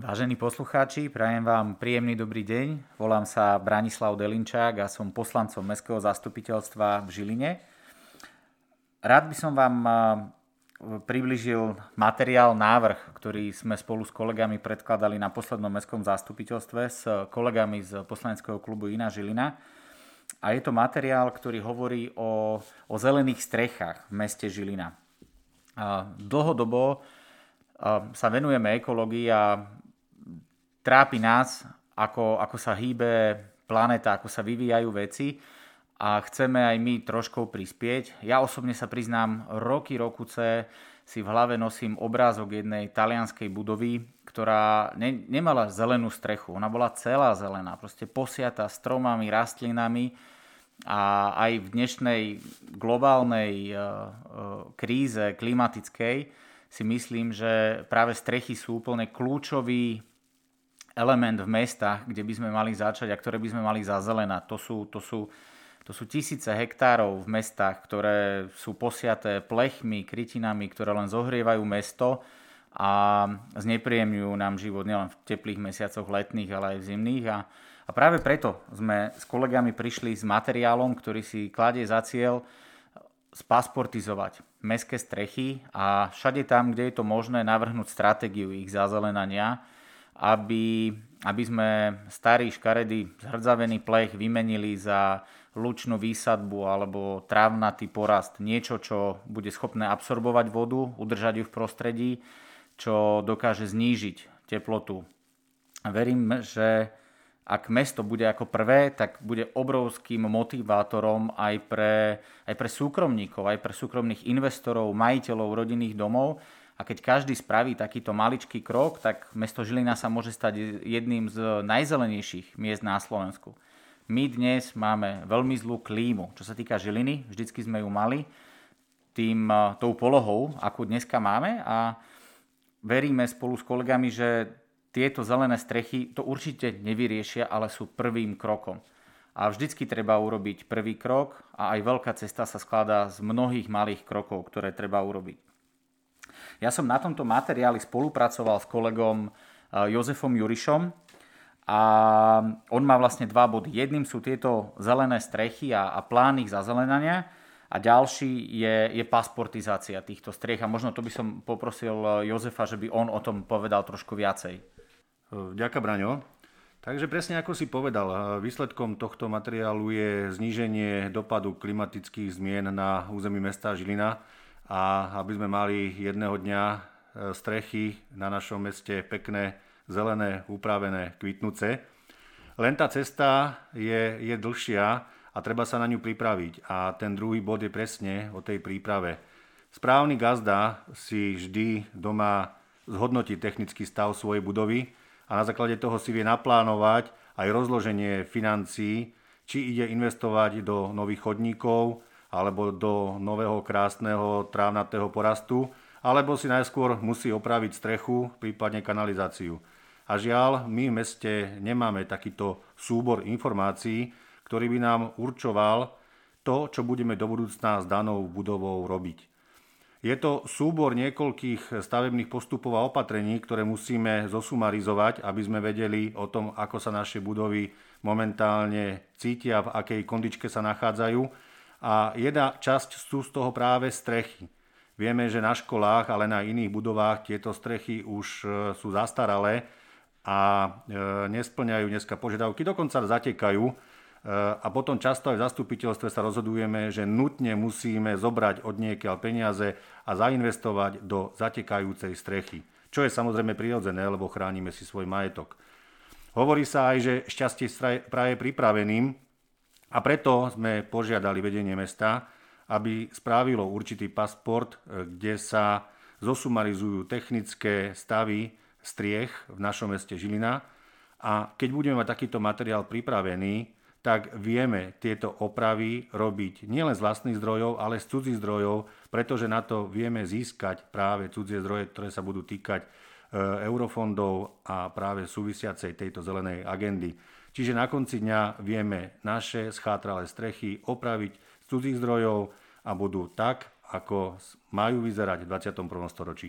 Vážení poslucháči, prajem vám príjemný dobrý deň. Volám sa Branislav Delinčák a som poslancom Mestského zastupiteľstva v Žiline. Rád by som vám približil materiál, návrh, ktorý sme spolu s kolegami predkladali na poslednom Mestskom zastupiteľstve s kolegami z poslaneckého klubu Iná Žilina. A je to materiál, ktorý hovorí o, o zelených strechách v meste Žilina. Dlhodobo sa venujeme ekológii a trápi nás, ako, ako sa hýbe planéta, ako sa vyvíjajú veci a chceme aj my trošku prispieť. Ja osobne sa priznám, roky, rokuce si v hlave nosím obrázok jednej talianskej budovy, ktorá ne, nemala zelenú strechu. Ona bola celá zelená, proste posiata stromami, rastlinami a aj v dnešnej globálnej uh, uh, kríze klimatickej si myslím, že práve strechy sú úplne kľúčový element v mestách, kde by sme mali začať a ktoré by sme mali zazelenať. To sú, to sú, to sú tisíce hektárov v mestách, ktoré sú posiaté plechmi, krytinami, ktoré len zohrievajú mesto a znepríjemňujú nám život nielen v teplých mesiacoch letných, ale aj v zimných. A, a práve preto sme s kolegami prišli s materiálom, ktorý si kladie za cieľ spasportizovať mestské strechy a všade tam, kde je to možné, navrhnúť stratégiu ich zazelenania aby, aby sme starý škaredý zhrdzavený plech vymenili za lučnú výsadbu alebo trávnatý porast. Niečo, čo bude schopné absorbovať vodu, udržať ju v prostredí, čo dokáže znížiť teplotu. Verím, že ak mesto bude ako prvé, tak bude obrovským motivátorom aj pre, aj pre súkromníkov, aj pre súkromných investorov, majiteľov rodinných domov, a keď každý spraví takýto maličký krok, tak mesto Žilina sa môže stať jedným z najzelenejších miest na Slovensku. My dnes máme veľmi zlú klímu. Čo sa týka Žiliny, vždycky sme ju mali tým, e, tou polohou, akú dneska máme a veríme spolu s kolegami, že tieto zelené strechy to určite nevyriešia, ale sú prvým krokom. A vždycky treba urobiť prvý krok a aj veľká cesta sa skladá z mnohých malých krokov, ktoré treba urobiť. Ja som na tomto materiáli spolupracoval s kolegom eh, Jozefom Jurišom a on má vlastne dva body. Jedným sú tieto zelené strechy a, a plán ich zazelenania a ďalší je, je pasportizácia týchto striech a možno to by som poprosil eh, Jozefa, že by on o tom povedal trošku viacej. Ďakujem, Braňo. Takže presne ako si povedal, výsledkom tohto materiálu je zníženie dopadu klimatických zmien na území mesta Žilina a aby sme mali jedného dňa e, strechy na našom meste pekné, zelené, upravené, kvitnúce. Len tá cesta je, je dlhšia a treba sa na ňu pripraviť. A ten druhý bod je presne o tej príprave. Správny gazda si vždy doma zhodnotí technický stav svojej budovy a na základe toho si vie naplánovať aj rozloženie financií, či ide investovať do nových chodníkov, alebo do nového krásneho trávnatého porastu, alebo si najskôr musí opraviť strechu, prípadne kanalizáciu. A žiaľ, my v meste nemáme takýto súbor informácií, ktorý by nám určoval to, čo budeme do budúcna s danou budovou robiť. Je to súbor niekoľkých stavebných postupov a opatrení, ktoré musíme zosumarizovať, aby sme vedeli o tom, ako sa naše budovy momentálne cítia, v akej kondičke sa nachádzajú a jedna časť sú z toho práve strechy. Vieme, že na školách, ale na iných budovách tieto strechy už e, sú zastaralé a e, nesplňajú dneska požiadavky, dokonca zatekajú. E, a potom často aj v zastupiteľstve sa rozhodujeme, že nutne musíme zobrať od niekiaľ peniaze a zainvestovať do zatekajúcej strechy. Čo je samozrejme prirodzené, lebo chránime si svoj majetok. Hovorí sa aj, že šťastie praje pripraveným, a preto sme požiadali vedenie mesta, aby správilo určitý pasport, e, kde sa zosumarizujú technické stavy striech v našom meste Žilina. A keď budeme mať takýto materiál pripravený, tak vieme tieto opravy robiť nielen z vlastných zdrojov, ale z cudzích zdrojov, pretože na to vieme získať práve cudzie zdroje, ktoré sa budú týkať e, eurofondov a práve súvisiacej tejto zelenej agendy. Čiže na konci dňa vieme naše schátralé strechy opraviť z cudzích zdrojov a budú tak, ako majú vyzerať v 21. storočí.